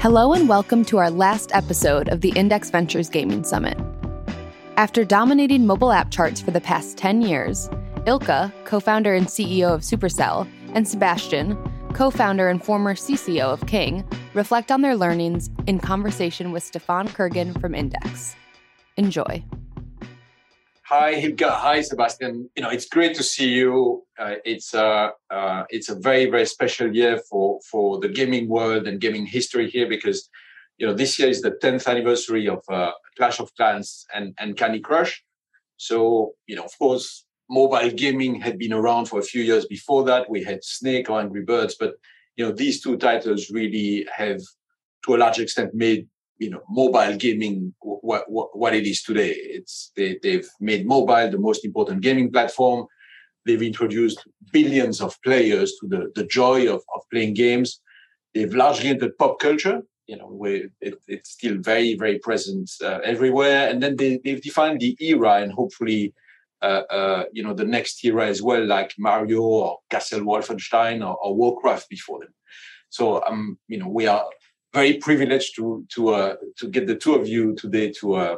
Hello, and welcome to our last episode of the Index Ventures Gaming Summit. After dominating mobile app charts for the past 10 years, Ilkka, co founder and CEO of Supercell, and Sebastian, co founder and former CCO of King, reflect on their learnings in conversation with Stefan Kurgan from Index. Enjoy. Hi, Ilkka. Hi, Sebastian. You know, it's great to see you. Uh, it's a uh, it's a very very special year for for the gaming world and gaming history here because you know this year is the 10th anniversary of uh, Clash of Clans and and Candy Crush. So you know, of course, mobile gaming had been around for a few years before that. We had Snake or Angry Birds, but you know these two titles really have, to a large extent, made you know mobile gaming what, what, what it is today. It's they, they've made mobile the most important gaming platform. They've introduced billions of players to the, the joy of, of playing games. They've largely entered pop culture you know where it, it's still very very present uh, everywhere. And then they, they've defined the era and hopefully uh, uh, you know the next era as well like mario or castle wolfenstein or, or warcraft before them. So um you know we are very privileged to to uh, to get the two of you today to uh,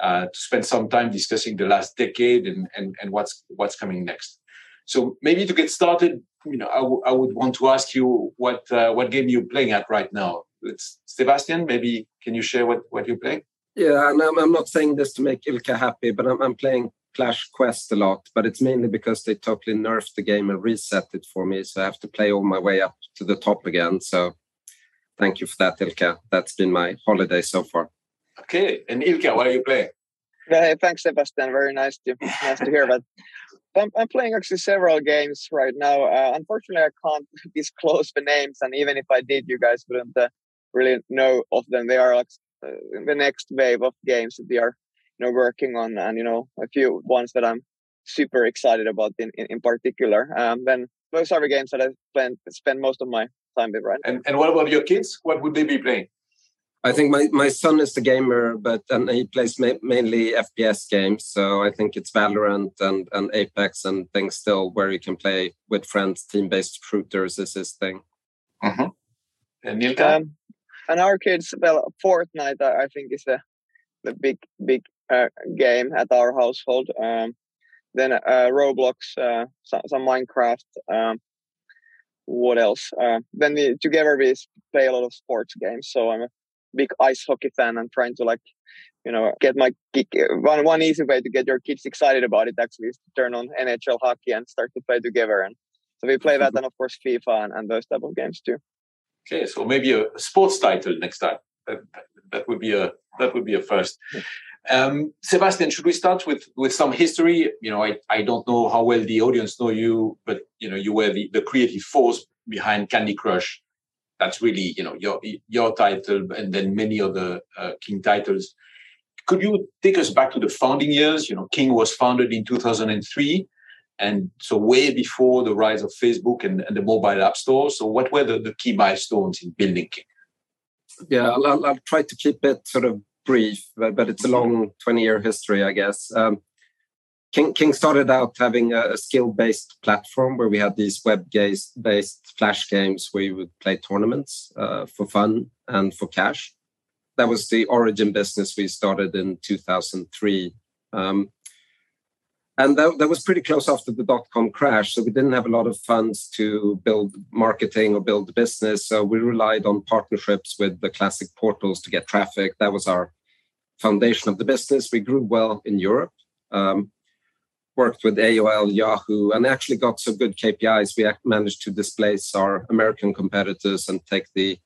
uh, to spend some time discussing the last decade and and, and what's what's coming next. So maybe to get started, you know, I, w- I would want to ask you what uh, what game you're playing at right now. It's Sebastian, maybe can you share what what you're playing? Yeah, and I'm, I'm not saying this to make Ilkka happy, but I'm, I'm playing Clash Quest a lot. But it's mainly because they totally nerfed the game and reset it for me, so I have to play all my way up to the top again. So thank you for that, Ilkka. That's been my holiday so far. Okay, and Ilkka, what are you playing? Hey, thanks, Sebastian. Very nice to nice to hear that. I'm, I'm playing actually several games right now. Uh, unfortunately, I can't disclose the names, and even if I did, you guys wouldn't uh, really know of them. They are like uh, the next wave of games that we are, you know, working on, and you know, a few ones that I'm super excited about in in, in particular. Um, then those are the games that I spend spend most of my time with right And, and what about your kids? What would they be playing? I think my, my son is a gamer, but and he plays ma- mainly FPS games. So I think it's Valorant and, and Apex and things still where you can play with friends. Team based shooters is his thing. Mm-hmm. And Ilkka? Um, and our kids, well, Fortnite, I think, is the the big big uh, game at our household. Um, then uh, Roblox, uh, some, some Minecraft. Um, what else? Uh, then we, together we play a lot of sports games. So I'm a big ice hockey fan and trying to like, you know, get my one one easy way to get your kids excited about it actually is to turn on NHL hockey and start to play together. And so we play that and of course FIFA and, and those type of games too. Okay, so maybe a sports title next time. That, that would be a that would be a first. Um, Sebastian, should we start with with some history? You know, I, I don't know how well the audience know you, but you know, you were the, the creative force behind Candy Crush. That's really you know your your title, and then many other uh, King titles. Could you take us back to the founding years? You know, King was founded in 2003, and so way before the rise of Facebook and, and the mobile app store. So, what were the, the key milestones in building King? Yeah, I'll, I'll try to keep it sort of brief, but, but it's a long 20 year history, I guess. Um, King, King started out having a, a skill based platform where we had these web based flash games where you would play tournaments uh, for fun and for cash. That was the origin business we started in 2003. Um, and that, that was pretty close after the dot com crash. So we didn't have a lot of funds to build marketing or build the business. So we relied on partnerships with the classic portals to get traffic. That was our foundation of the business. We grew well in Europe, um, worked with AOL, Yahoo, and actually got some good KPIs. We managed to displace our American competitors and take the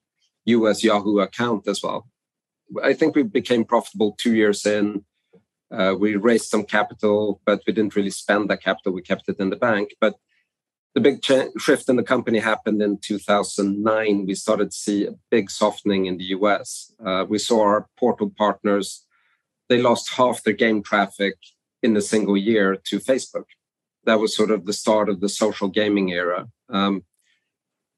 US Yahoo account as well. I think we became profitable two years in. Uh, we raised some capital, but we didn't really spend that capital. We kept it in the bank. But the big shift in the company happened in 2009. We started to see a big softening in the US. Uh, we saw our portal partners, they lost half their game traffic in a single year to Facebook. That was sort of the start of the social gaming era. Um,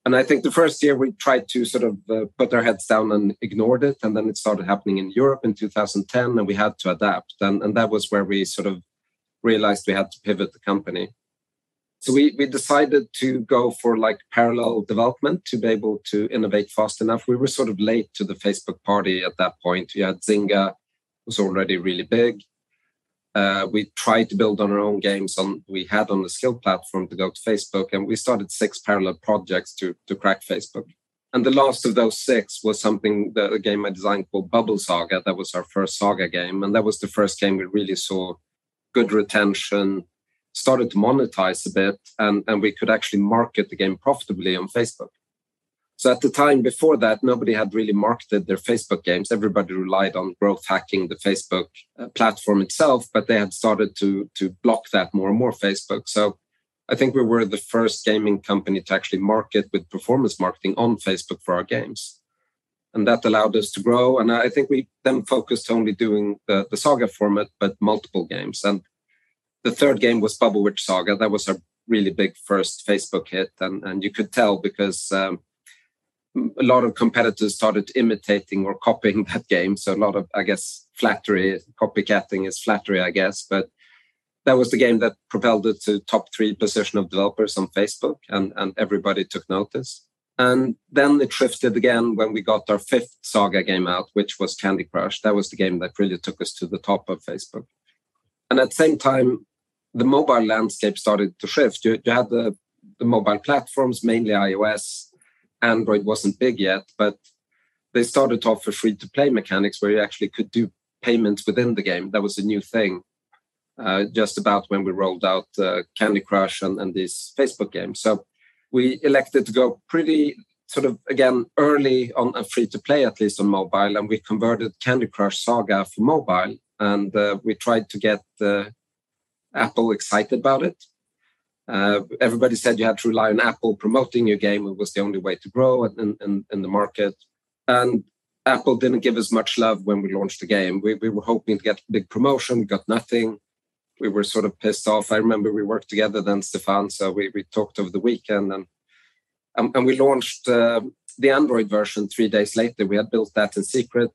and I think the first year we tried to sort of uh, put our heads down and ignored it. And then it started happening in Europe in 2010, and we had to adapt. And, and that was where we sort of realized we had to pivot the company. So we, we decided to go for like parallel development to be able to innovate fast enough. We were sort of late to the Facebook party at that point. We had Zynga was already really big. Uh, we tried to build on our own games on we had on the skill platform to go to Facebook, and we started six parallel projects to to crack Facebook. And the last of those six was something that a game I designed called Bubble Saga. That was our first Saga game, and that was the first game we really saw good retention, started to monetize a bit, and, and we could actually market the game profitably on Facebook. So at the time before that, nobody had really marketed their Facebook games. Everybody relied on growth hacking the Facebook uh, platform itself, but they had started to, to block that more and more Facebook. So I think we were the first gaming company to actually market with performance marketing on Facebook for our games. And that allowed us to grow. And I think we then focused only doing the, the Saga format, but multiple games. And the third game was Bubble Witch Saga. That was a really big first Facebook hit. And, and you could tell because um, a lot of competitors started imitating or copying that game. So a lot of, I guess, flattery, copycatting is flattery, I guess. But that was the game that propelled it to top three position of developers on Facebook, and, and everybody took notice. And then it shifted again when we got our fifth Saga game out, which was Candy Crush. That was the game that really took us to the top of Facebook. And at the same time, the mobile landscape started to shift. You, you had the, the mobile platforms, mainly iOS, Android wasn't big yet, but they started to offer free to play mechanics where you actually could do payments within the game. That was a new thing uh, just about when we rolled out uh, Candy Crush and, and these Facebook games. So we elected to go pretty sort of again early on a free to play, at least on mobile, and we converted Candy Crush Saga for mobile. And uh, we tried to get uh, Apple excited about it. Uh, everybody said you had to rely on Apple promoting your game. It was the only way to grow in, in, in, the market. And Apple didn't give us much love when we launched the game. We, we were hoping to get big promotion, got nothing. We were sort of pissed off. I remember we worked together then, Stefan. So we, we talked over the weekend and, and, and we launched uh, the Android version three days later. We had built that in secret,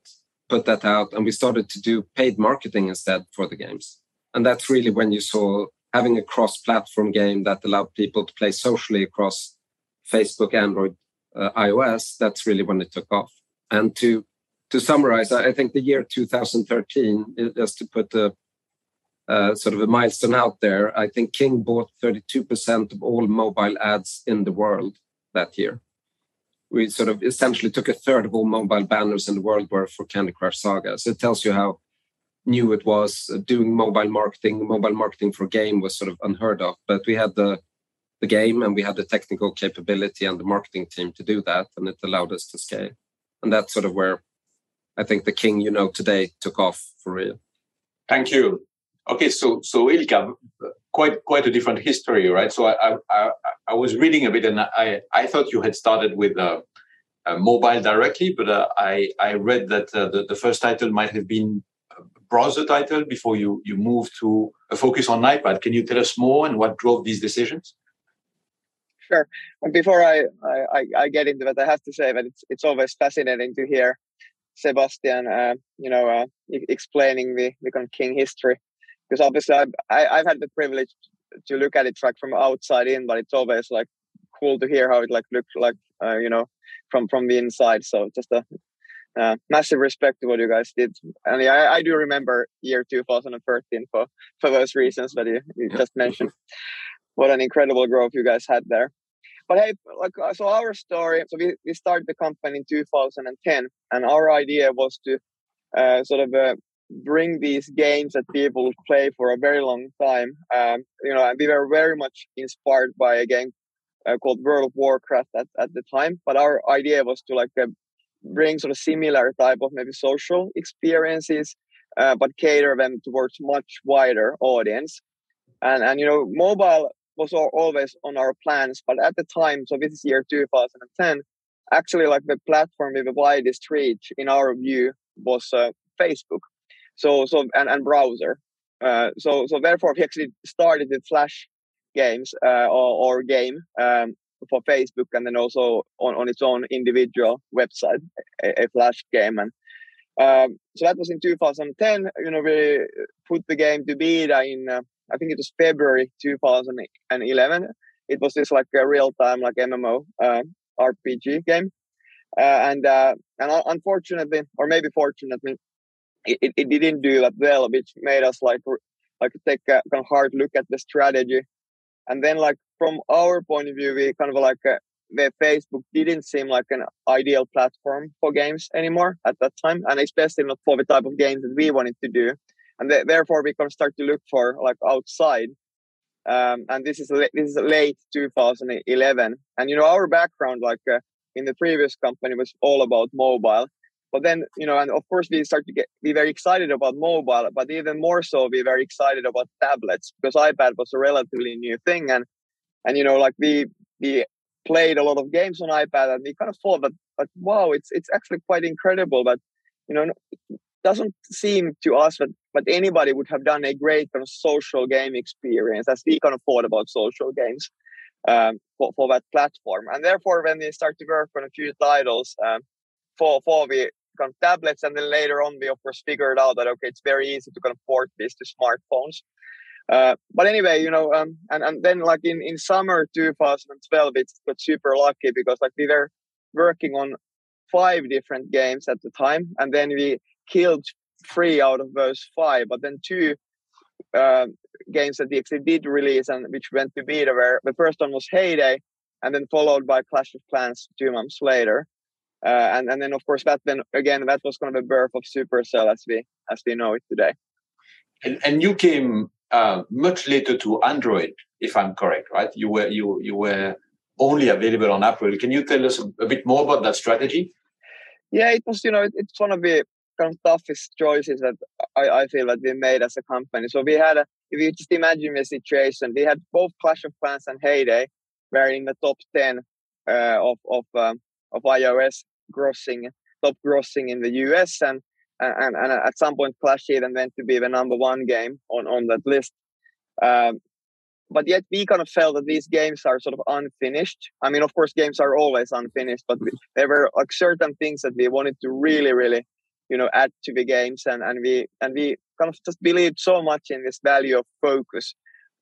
put that out, and we started to do paid marketing instead for the games. And that's really when you saw having a cross-platform game that allowed people to play socially across Facebook, Android, uh, iOS, that's really when it took off. And to to summarize, I think the year 2013, just to put a, uh, sort of a milestone out there, I think King bought 32% of all mobile ads in the world that year. We sort of essentially took a third of all mobile banners in the world were for Candy Crush Saga. So it tells you how new it was doing mobile marketing. Mobile marketing for game was sort of unheard of but we had the the game and we had the technical capability and the marketing team to do that and it allowed us to scale. And that's sort of where i think the king you know today took off for real. Thank you. Okay so so Ilkka quite quite a different history right? So i i i was reading a bit and i i thought you had started with uh, uh, mobile directly but uh, i i read that uh, the, the first title might have been browser title before you you move to a focus on iPad. Can you tell us more and what drove these decisions? Sure. And before I, I, I get into that, I have to say that it's it's always fascinating to hear Sebastian, uh, you know, uh, explaining the the kind of King history, because obviously I've I, have i have had the privilege to look at it like from outside in, but it's always like cool to hear how it like looks like, uh, you know, from from the inside. So just a uh, massive respect to what you guys did. And yeah, I, I, do remember year 2013 for, for those reasons that you, you just mentioned. What an incredible growth you guys had there. But hey, like uh, so our story. So we, we started the company in 2010, and our idea was to uh, sort of uh, bring these games that people play for a very long time. Um, you know, and we were very much inspired by a game uh, called World of Warcraft at, at the time. But our idea was to like uh, bring sort of similar type of maybe social experiences, uh, but cater them towards much wider audience. And and you know, mobile was always on our plans, but at the time, so this is year 2010, actually like the platform with the widest reach in our view was uh, Facebook. So so and, and browser. Uh, so so therefore we actually started with Flash games uh, or, or game um, for Facebook and then also on, on its own individual website, a, a Flash game. And Um, so that was in 2010. You know, we put the game to beta in uh, I think it was February 2011. It was this like a real time like MMO uh, RPG game, uh, and uh, and unfortunately, or maybe fortunately, it, it didn't do that well, which made us like like take a kind of hard look at the strategy, and then like from our point of view, we kind of like uh, the Facebook didn't seem like an ideal platform for games anymore at that time, and especially not for the type of games that we wanted to do. And th- therefore, we can start to look for like outside. Um, and this is this is late 2011. And you know, our background, like uh, in the previous company, was all about mobile. But then, you know, and of course, we start to get be very excited about mobile, but even more so, be very excited about tablets because iPad was a relatively new thing, and and you know, like we we played a lot of games on iPad, and we kind of thought that, but wow, it's it's actually quite incredible. But you know, doesn't seem to us that, that anybody would have done a great kind of social game experience as we kind of thought about social games um, for, for that platform. And therefore, when we start to work on a few titles um, for, for the kind of tablets, and then later on, we of course figured out that, okay, it's very easy to kind of port this to smartphones. Uh, but anyway, you know, um, and, and then like in, in summer 2012, it's got super lucky because like we were working on five different games at the time. And then we killed three out of those five, but then two uh, games that DXC did release and which went to beta were the first one was Hay Day, and then followed by Clash of Clans two months later. Uh, and and then of course that then again that was kind of the birth of Supercell as we as we know it today. And and you came uh, much later to Android, if I'm correct, right? You were you you were only available on Apple. Can you tell us a, a bit more about that strategy? Yeah, it was you know it, it's one of the kind of toughest choices that I, I feel that we made as a company. So we had, a, if you just imagine the situation, we had both Clash of Clans and Hay Day were in the top 10 uh, of, of, um, of iOS grossing, top grossing in the US. And, and, and at some point, Clash even went to be the number one game on, on that list. Um, but yet we kind of felt that these games are sort of unfinished. I mean, of course, games are always unfinished, but there were like certain things that we wanted to really, really you know add to the games and and we and we kind of just believed so much in this value of focus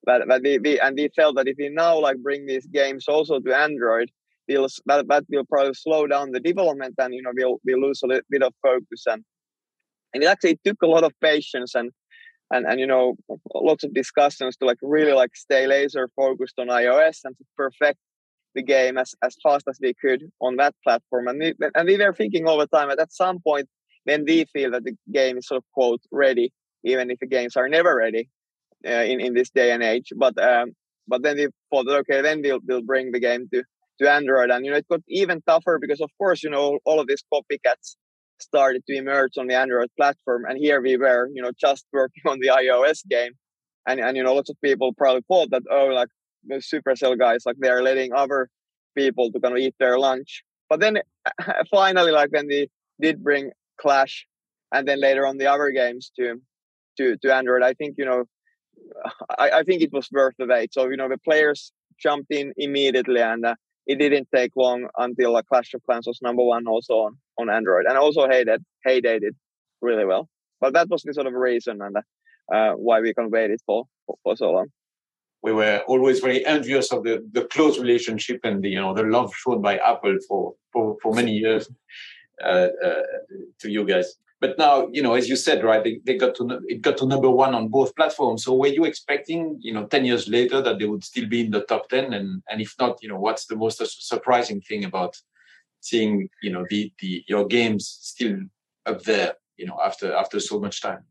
that, that we, we and we felt that if we now like bring these games also to android we'll that, that will probably slow down the development and you know we'll we lose a little bit of focus and and it actually took a lot of patience and and and you know lots of discussions to like really like stay laser focused on ios and to perfect the game as, as fast as we could on that platform and we, and we were thinking all the time that at some point then we feel that the game is sort of quote ready, even if the games are never ready uh, in in this day and age. But um, but then we thought, okay, then we'll we'll bring the game to to Android, and you know it got even tougher because of course you know all of these copycats started to emerge on the Android platform, and here we were, you know, just working on the iOS game, and and you know lots of people probably thought that oh like the Supercell guys like they're letting other people to kind of eat their lunch. But then finally, like when they did bring Clash, and then later on the other games to to to Android. I think you know, I, I think it was worth the wait. So you know, the players jumped in immediately, and uh, it didn't take long until uh, Clash of Clans was number one also on on Android, and also Hay Day Hay Day did really well. But that was the sort of reason and uh, why we wait it for, for, for so long we were always very envious of the, the close relationship and the you know the love shown by Apple for for, for many years. Uh, uh, to you guys. But now, you know, as you said, right, they, they got to it got to number one on both platforms. So were you expecting, you know, ten years later that they would still be in the top ten? And and if not, you know, what's the most surprising thing about seeing, you know, the the your games still up there, you know, after after so much time?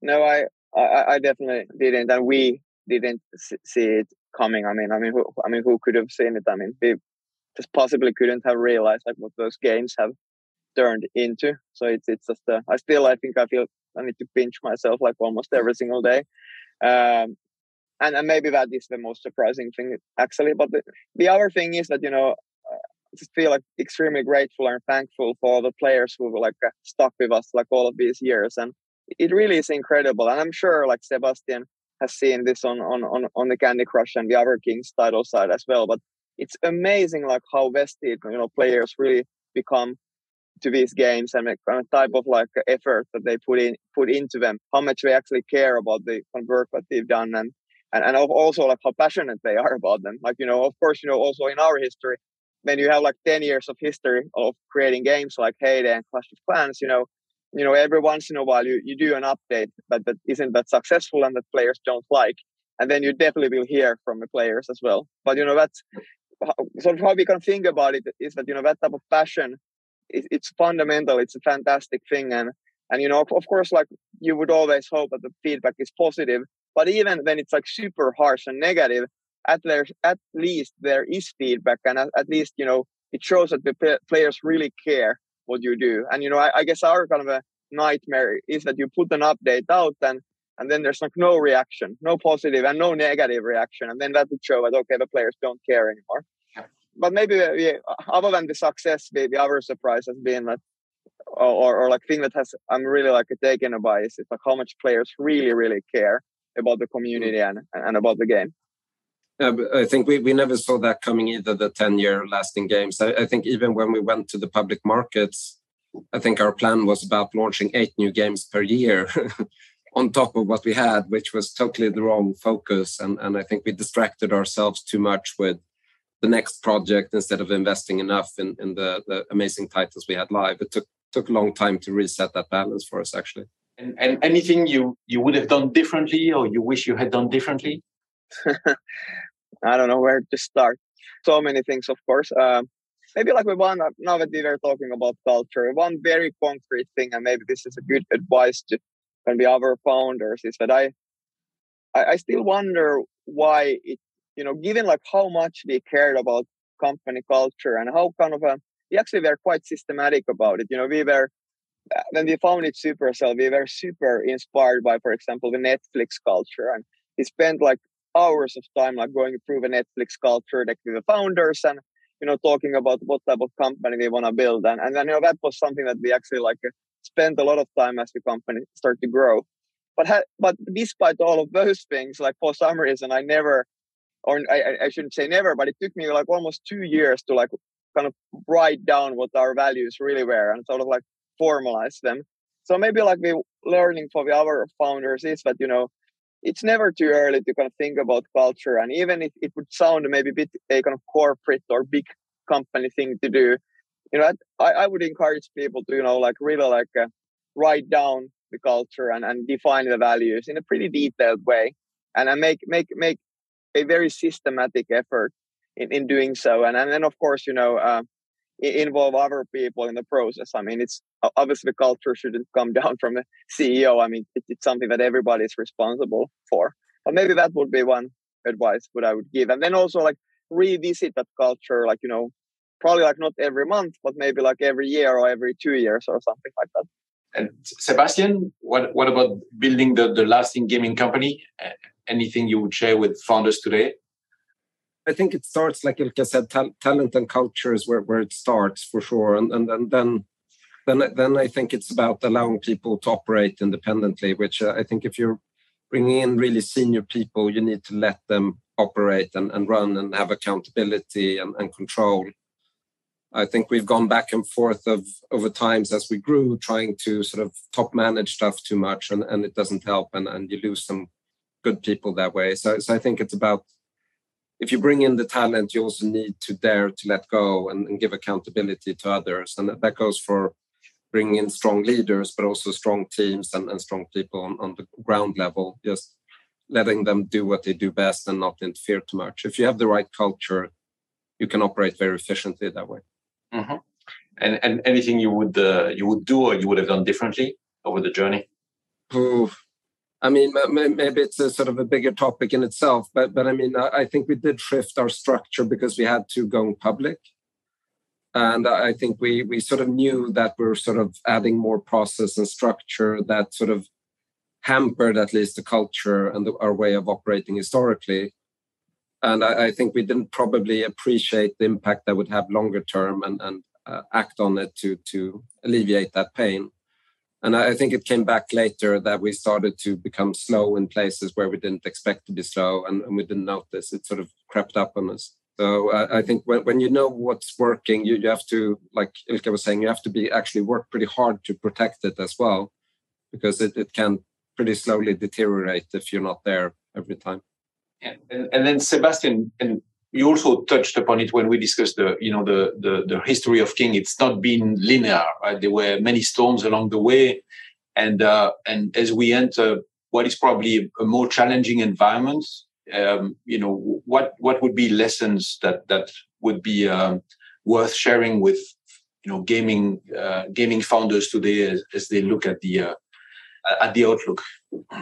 No, I I, I definitely didn't, and we didn't see it coming. I mean, I mean, who, I mean, who could have seen it? I mean, we just possibly couldn't have realized like what those games have turned into. So it's it's just uh, I still I think I feel I need to pinch myself like almost every single day. Um, and, and maybe that is the most surprising thing actually. But the, the other thing is that you know uh, I just feel like extremely grateful and thankful for all the players who were like uh, stuck with us like all of these years, and it really is incredible. And I'm sure like Sebastian has seen this on on on, on the Candy Crush and the other Kings title side as well. But it's amazing like how vested you know players really become to these games and the kind of type of like effort that they put in put into them, how much they actually care about the work that they've done, and and and also like how passionate they are about them. Like you know, of course, you know, also in our history, when you have like ten years of history of creating games like Hay Day and Clash of Clans, you know, you know, every once in a while you you do an update but that isn't that successful and that players don't like, and then you definitely will hear from the players as well. But you know, that's sort of how we can think about it is that you know that type of passion it's fundamental it's a fantastic thing and and you know of course like you would always hope that the feedback is positive but even when it's like super harsh and negative at there at least there is feedback and at, at least you know it shows that the players really care what you do and you know I, I guess our kind of a nightmare is that you put an update out and and then there's like no reaction, no positive and no negative reaction, and then that would show that okay, the players don't care anymore but maybe we, other than the success, the, the other surprise has been that, or, or like thing that has I'm really like taken by is, is like how much players really really care about the community mm. and and about the game. Yeah, I think we, we never saw that coming either. The ten year lasting games. I, I think even when we went to the public markets, I think our plan was about launching eight new games per year. on top of what we had, which was totally the wrong focus. And, and I think we distracted ourselves too much with the next project instead of investing enough in, in the, the amazing titles we had live. It took took a long time to reset that balance for us actually. And, and anything you you would have done differently or you wish you had done differently? I don't know where to start. So many things, of course. Um, maybe like we one now that we were talking about culture, one very concrete thing, and maybe this is a good advice to can be other founders, is that I I, I still wonder why it you know, given like how much we cared about company culture and how kind of a, we actually were quite systematic about it. You know, we were, uh, when we founded Supercell, we were super inspired by, for example, the Netflix culture. And we spent like hours of time like going through the Netflix culture like with the founders and, you know, talking about what type of company they want to build. And, and then, you know, that was something that we actually like spent a lot of time as the company started to grow. But, ha- but despite all of those things, like for some reason, I never or I, I shouldn't say never, but it took me like almost two years to like kind of write down what our values really were and sort of like formalize them. So maybe like the learning for the other founders is that, you know, it's never too early to kind of think about culture. And even if it would sound maybe a bit a kind of corporate or big company thing to do, you know, I, I would encourage people to, you know, like really like uh, write down the culture and, and define the values in a pretty detailed way and, and make, make, make a very systematic effort in, in doing so. And, and then, of course, you know, uh, involve other people in the process. I mean, it's obviously the culture shouldn't come down from the CEO. I mean, it, it's something that everybody is responsible for. But maybe that would be one advice what I would give. And then also like revisit that culture, like, you know, probably like not every month, but maybe like every year or every two years or something like that. And Sebastian, what, what about building the, the lasting gaming company? Anything you would share with founders today? I think it starts, like Ilkka said, ta- talent and culture is where, where it starts for sure. And, and, and then, then, then I think it's about allowing people to operate independently, which uh, I think if you're bringing in really senior people, you need to let them operate and, and run and have accountability and, and control. I think we've gone back and forth of over times as we grew, trying to sort of top manage stuff too much, and, and it doesn't help, and, and you lose some good people that way. So, so I think it's about if you bring in the talent, you also need to dare to let go and, and give accountability to others, and that goes for bringing in strong leaders, but also strong teams and, and strong people on, on the ground level. Just letting them do what they do best and not interfere too much. If you have the right culture, you can operate very efficiently that way. Mm-hmm. And and anything you would uh, you would do or you would have done differently over the journey? Ooh, I mean, maybe it's a sort of a bigger topic in itself, but but I mean, I think we did shift our structure because we had to go public, and I think we we sort of knew that we are sort of adding more process and structure that sort of hampered at least the culture and the, our way of operating historically. And I, I, think we didn't probably appreciate the impact that would have longer term and and uh, act on it to to alleviate that pain. And I think it came back later that we started to become slow in places where we didn't expect to be slow and, and we didn't notice. It sort of crept up on us. So uh, I think when, when you know what's working, you, you have to, like Ilkka was saying, you have to be actually work pretty hard to protect it as well, because it, it can pretty slowly deteriorate if you're not there every time. Yeah. And, and then Sebastian, and you also touched upon it when we discussed the, you know, the, the, the history of King. It's not been linear, right? There were many storms along the way. And, uh, and as we enter what is probably a more challenging environment, um, you know, what what would be lessons that that would be um, worth sharing with you know gaming uh, gaming founders today as, as, they look at the uh, at the outlook?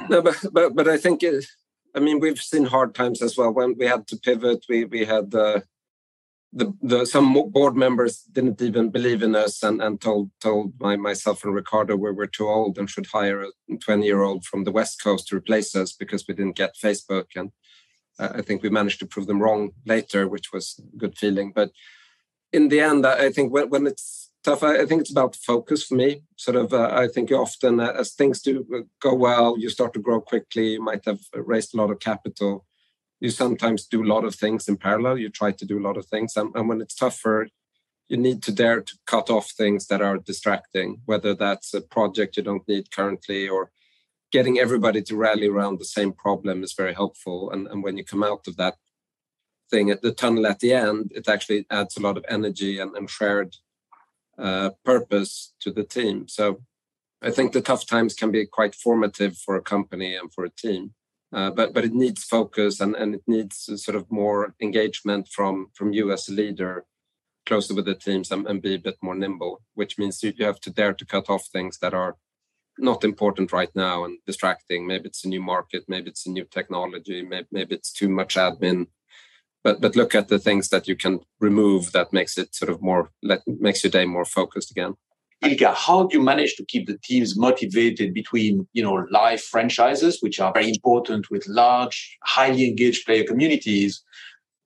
No, but but but I think it, I mean we've seen hard times as well when we had to pivot. We we had uh, the the some board members didn't even believe in us and and told told my myself and Riccardo we were too old and should hire a 20 year old from the west coast to replace us because we didn't get Facebook and I think we managed to prove them wrong later, which was a good feeling. But in the end, I think when, when it's tough, I, think it's about focus for me. Sort of, uh, I think often, uh, as things do uh, go well, you start to grow quickly. You might have raised a lot of capital. You sometimes do a lot of things in parallel. You try to do a lot of things, and, and when it's tougher, you need to dare to cut off things that are distracting, whether that's a project you don't need currently or getting everybody to rally around the same problem is very helpful. And, and when you come out of that thing at the tunnel at the end, it actually adds a lot of energy and, and shared uh, purpose to the team. So I think the tough times can be quite formative for a company and for a team. Uh, but but it needs focus and, and it needs sort of more engagement from from you as a leader closer with the teams and, and be a bit more nimble which means you, you have to dare to cut off things that are not important right now and distracting. Maybe it's a new market, maybe it's a new technology, maybe, maybe it's too much admin. But but look at the things that you can remove that makes it sort of more let makes your day more focused again. Ilkka, how do you manage to keep the teams motivated between you know live franchises, which are very important with large, highly engaged player communities,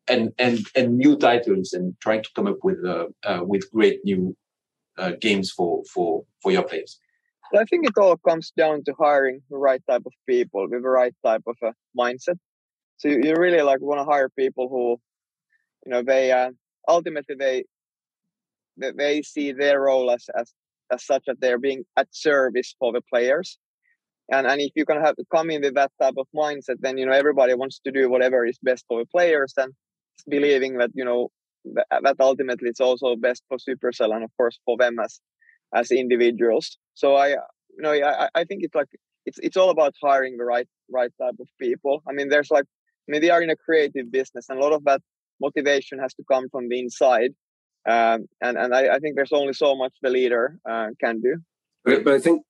and and and new titles, and trying to come up with uh, uh, with great new uh, games for for for your players? Well, I think it all comes down to hiring the right type of people with the right type of a mindset. So you, you really like want to hire people who, you know, they uh, ultimately they, they they see their role as as as such that they're being at service for the players. And and if you can have come in with that type of mindset, then you know everybody wants to do whatever is best for the players, and believing that you know that, that ultimately it's also best for Supercell and of course for them as as individuals. So I, you know, I, I think it's like it's it's all about hiring the right right type of people. I mean, there's like, I mean, they are in a creative business, and a lot of that motivation has to come from the inside. Um, and and I, I, think there's only so much the leader uh, can do. But, but I think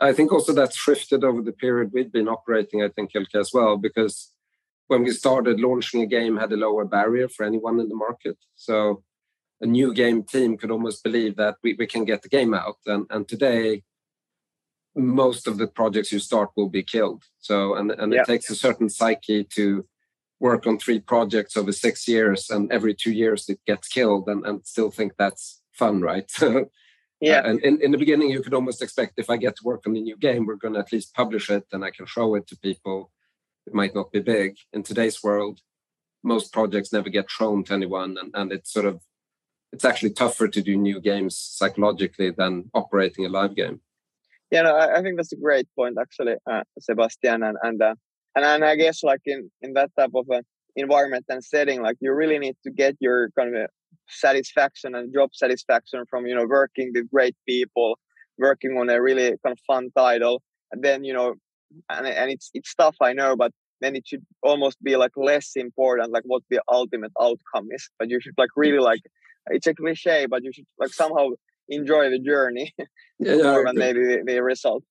I think also that's shifted over the period we've been operating. I think Ilkka as well, because when we started launching a game had a lower barrier for anyone in the market. So a new game team could almost believe that we, we can get the game out. And, and today, most of the projects you start will be killed. So, and, and yeah. it takes a certain psyche to work on three projects over six years, and every two years it gets killed, and, and still think that's fun, right? yeah. Uh, and in, in the beginning, you could almost expect if I get to work on a new game, we're going to at least publish it and I can show it to people. It might not be big. In today's world, most projects never get shown to anyone, and, and it's sort of it's actually tougher to do new games psychologically than operating a live game. Yeah, no, I, I think that's a great point, actually, uh, Sebastian, and and, uh, and and I guess like in in that type of a environment and setting, like you really need to get your kind of uh, satisfaction and job satisfaction from you know working with great people, working on a really kind of fun title, and then you know, and and it's it's tough, I know, but then it should almost be like less important like what the ultimate outcome is but you should like really like it's a cliche, but you should like somehow enjoy the journey yeah, more than maybe the, the, result.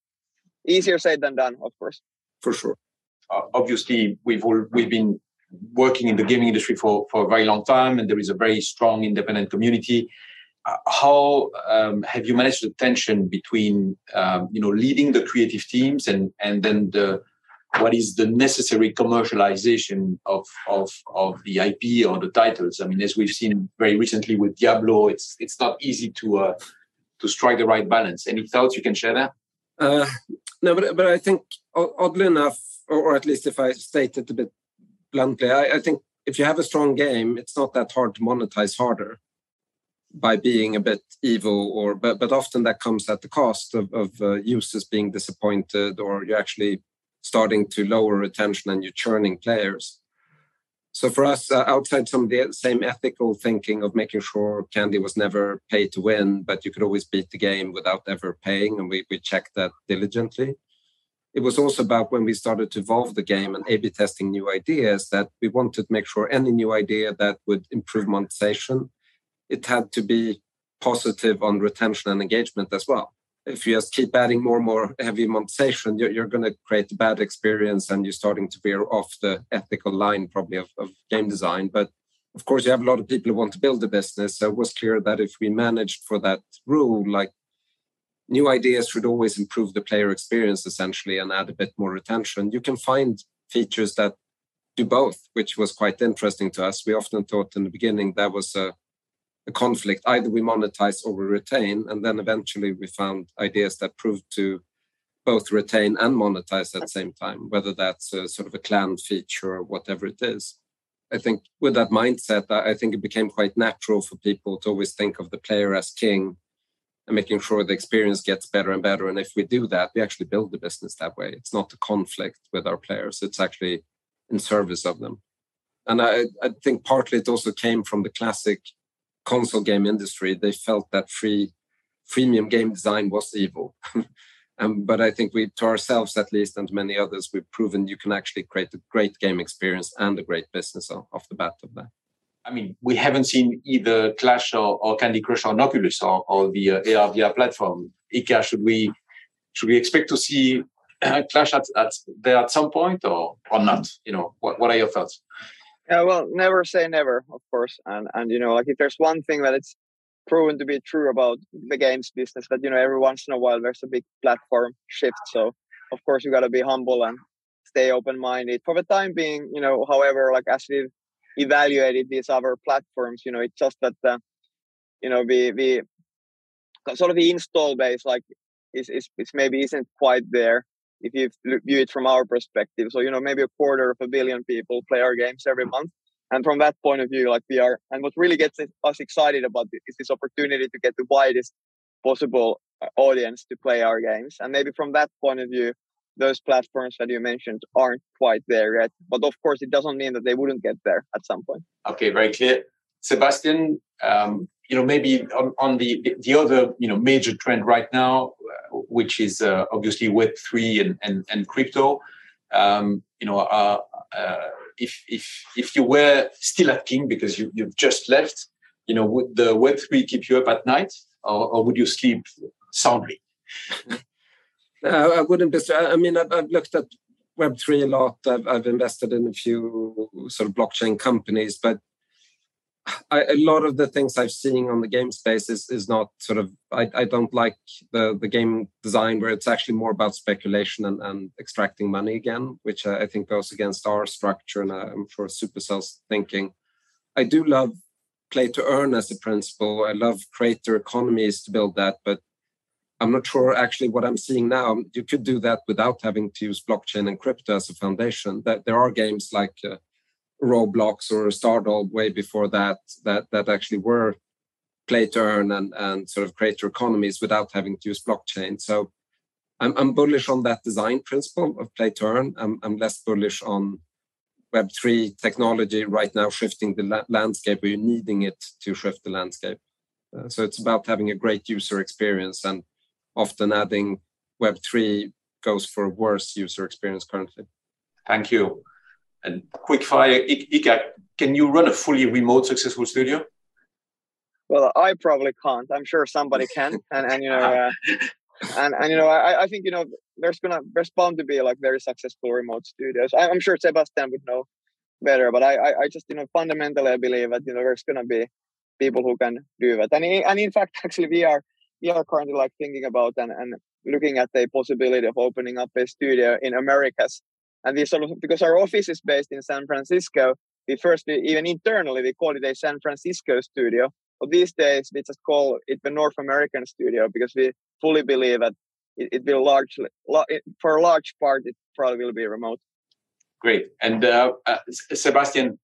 Easier said than done, of course. For sure. Uh, obviously, we've all we've been working in the gaming industry for for a very long time, and there is a very strong independent community. Uh, how um, have you managed the tension between um, you know leading the creative teams and and then the what is the necessary commercialization of, of, of the IP or the titles. I mean, as we've seen very recently with Diablo, it's it's not easy to uh, to strike the right balance. Any thoughts you can share there? Uh, no, but but I think oddly enough, or, or, at least if I state it a bit bluntly, I, I think if you have a strong game, it's not that hard to monetize harder by being a bit evil or but but often that comes at the cost of, of uh, users being disappointed or you're actually starting to lower retention and you're churning players. So for us uh, outside some of the same ethical thinking of making sure candy was never pay to win but you could always beat the game without ever paying and we, we checked that diligently it was also about when we started to evolve the game and A/B testing new ideas that we wanted to make sure any new idea that would improve monetization it had to be positive on retention and engagement as well. If you just keep adding more and more heavy monetization, you're, you're going to create a bad experience and you're starting to veer off the ethical line, probably, of, of game design. But of course, you have a lot of people who want to build a business. So it was clear that if we managed for that rule, like new ideas should always improve the player experience essentially and add a bit more retention. You can find features that do both, which was quite interesting to us. We often thought in the beginning that was a a conflict. Either we monetize or we retain. And then eventually we found ideas that proved to both retain and monetize at the same time, whether that's a sort of a clan feature or whatever it is. I think with that mindset, I think it became quite natural for people to always think of the player as king and making sure the experience gets better and better. And if we do that, we actually build the business that way. It's not a conflict with our players, it's actually in service of them. And I, I think partly it also came from the classic console game industry, they felt that free freemium game design was evil. um, but I think we, to ourselves at least, and many others, we've proven you can actually create a great game experience and a great business off the bat of that. I mean, we haven't seen either Clash or, or Candy Crush or Oculus or, or the uh, AR VR platform. Ilkka, should we should we expect to see Clash at, at there at some point or or not? You know, what what are your thoughts? Yeah, well, never say never, of course. And and you know, like if there's one thing that it's proven to be true about the games business, that you know, every once in a while there's a big platform shift. So of course you got to be humble and stay open-minded. For the time being, you know, however, like as we've evaluated these other platforms, you know, it's just that uh, you know the the sort of the install base like is is, is maybe isn't quite there if you view it from our perspective. So, you know, maybe a quarter of a billion people play our games every month. And from that point of view, like we are, and what really gets us excited about this is this opportunity to get the widest possible uh, audience to play our games. And maybe from that point of view, those platforms that you mentioned aren't quite there yet. But of course, it doesn't mean that they wouldn't get there at some point. Okay, very clear. Sebastian, um, you know, maybe on, on the the other you know major trend right now, uh, which is uh, obviously Web three and, and and crypto. Um, you know, uh, uh, if if if you were still at King because you you've just left, you know, would the Web three keep you up at night, or, or would you sleep soundly? Uh, I wouldn't be. I mean, I've, I've looked at Web three a lot. I've, I've invested in a few sort of blockchain companies, but I, a lot of the things I've seen on the game space is, is not sort of I, I don't like the the game design where it's actually more about speculation and, and extracting money again, which I, I think goes against our structure and I'm sure Supercell's thinking. I do love play to earn as a principle. I love creator economies to build that, but I'm not sure actually what I'm seeing now. You could do that without having to use blockchain and crypto as a foundation. That there are games like uh, Roblox or Stardoll way before that that that actually were play to earn and, and sort of creator economies without having to use blockchain. So I'm, I'm bullish on that design principle of play to earn. I'm, I'm less bullish on Web3 technology right now shifting the la- landscape or you're needing it to shift the landscape. Uh, so it's about having a great user experience and often adding Web3 goes for a worse user experience currently. Thank you. And quickfire, Ilkka, can you run a fully remote successful studio? Well, I probably can't. I'm sure somebody can, and and you know, uh, and and you know, I I think you know, there's gonna there's bound to be like very successful remote studios. I, am sure Sebastian would know better, but I, I I just you know fundamentally I believe that you know there's gonna be people who can do that, and and in fact actually we are we are currently like thinking about and and looking at the possibility of opening up a studio in Americas and we sort of, because our office is based in San Francisco, we first, even internally, we call it a San Francisco studio. But these days, we just call it the North American studio because we fully believe that it, it will largely, for a large part, it probably will be remote. Great. And uh, uh, Sebastian,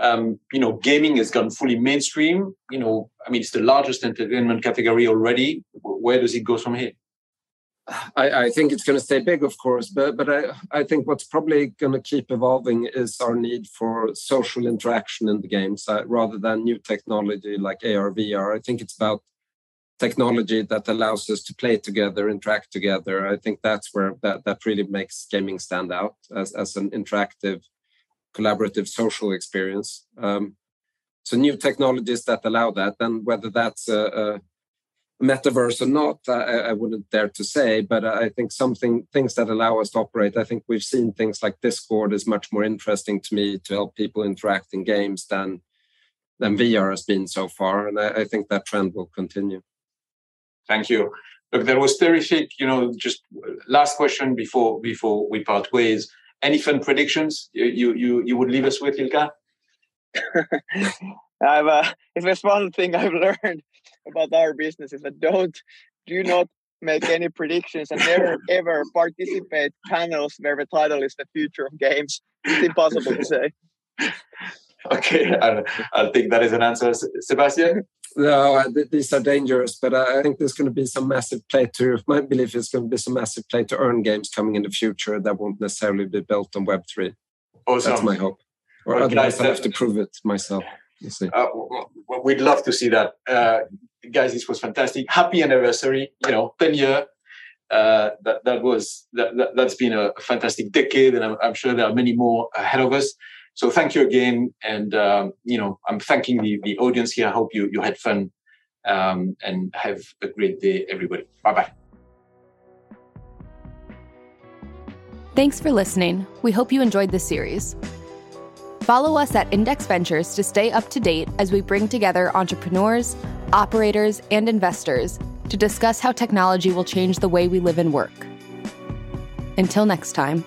um, you know, gaming has gone fully mainstream. You know, I mean, it's the largest entertainment category already. Where does it go from here? I, I think it's going to stay big, of course, but but I, I think what's probably going to keep evolving is our need for social interaction in the games uh, rather than new technology like AR, VR. I think it's about technology that allows us to play together, interact together. I think that's where that, that really makes gaming stand out as, as an interactive, collaborative social experience. Um, so new technologies that allow that, and whether that's a, a metaverse or not, I, I, wouldn't dare to say, but I think something things that allow us to operate. I think we've seen things like Discord is much more interesting to me to help people interact in games than than VR has been so far, and I, I think that trend will continue. Thank you. Look, that was terrific. You know, just last question before before we part ways. Any fun predictions you you you would leave us with, Ilkka? I've uh, if there's one thing I've learned about our business is that don't do not make any predictions and never ever participate panels where the title is the future of games. It's impossible to say. Okay, I'll, I'll take that as an answer. Sebastian? No, these are dangerous, but I think there's going to be some massive play to. My belief is going to be some massive play to earn games coming in the future that won't necessarily be built on Web three. Awesome. That's my hope. Or well, otherwise, I have to prove it myself. We'll see. Uh, we'd love to see that, uh, guys. This was fantastic. Happy anniversary! You know, ten year. Uh, that that was that, that has been a fantastic decade, and I'm, I'm sure there are many more ahead of us. So thank you again, and um, you know I'm thanking the the audience here. I hope you you had fun, um, and have a great day, everybody. Bye bye. Thanks for listening. We hope you enjoyed this series. Follow us at Index Ventures to stay up to date as we bring together entrepreneurs, operators, and investors to discuss how technology will change the way we live and work. Until next time.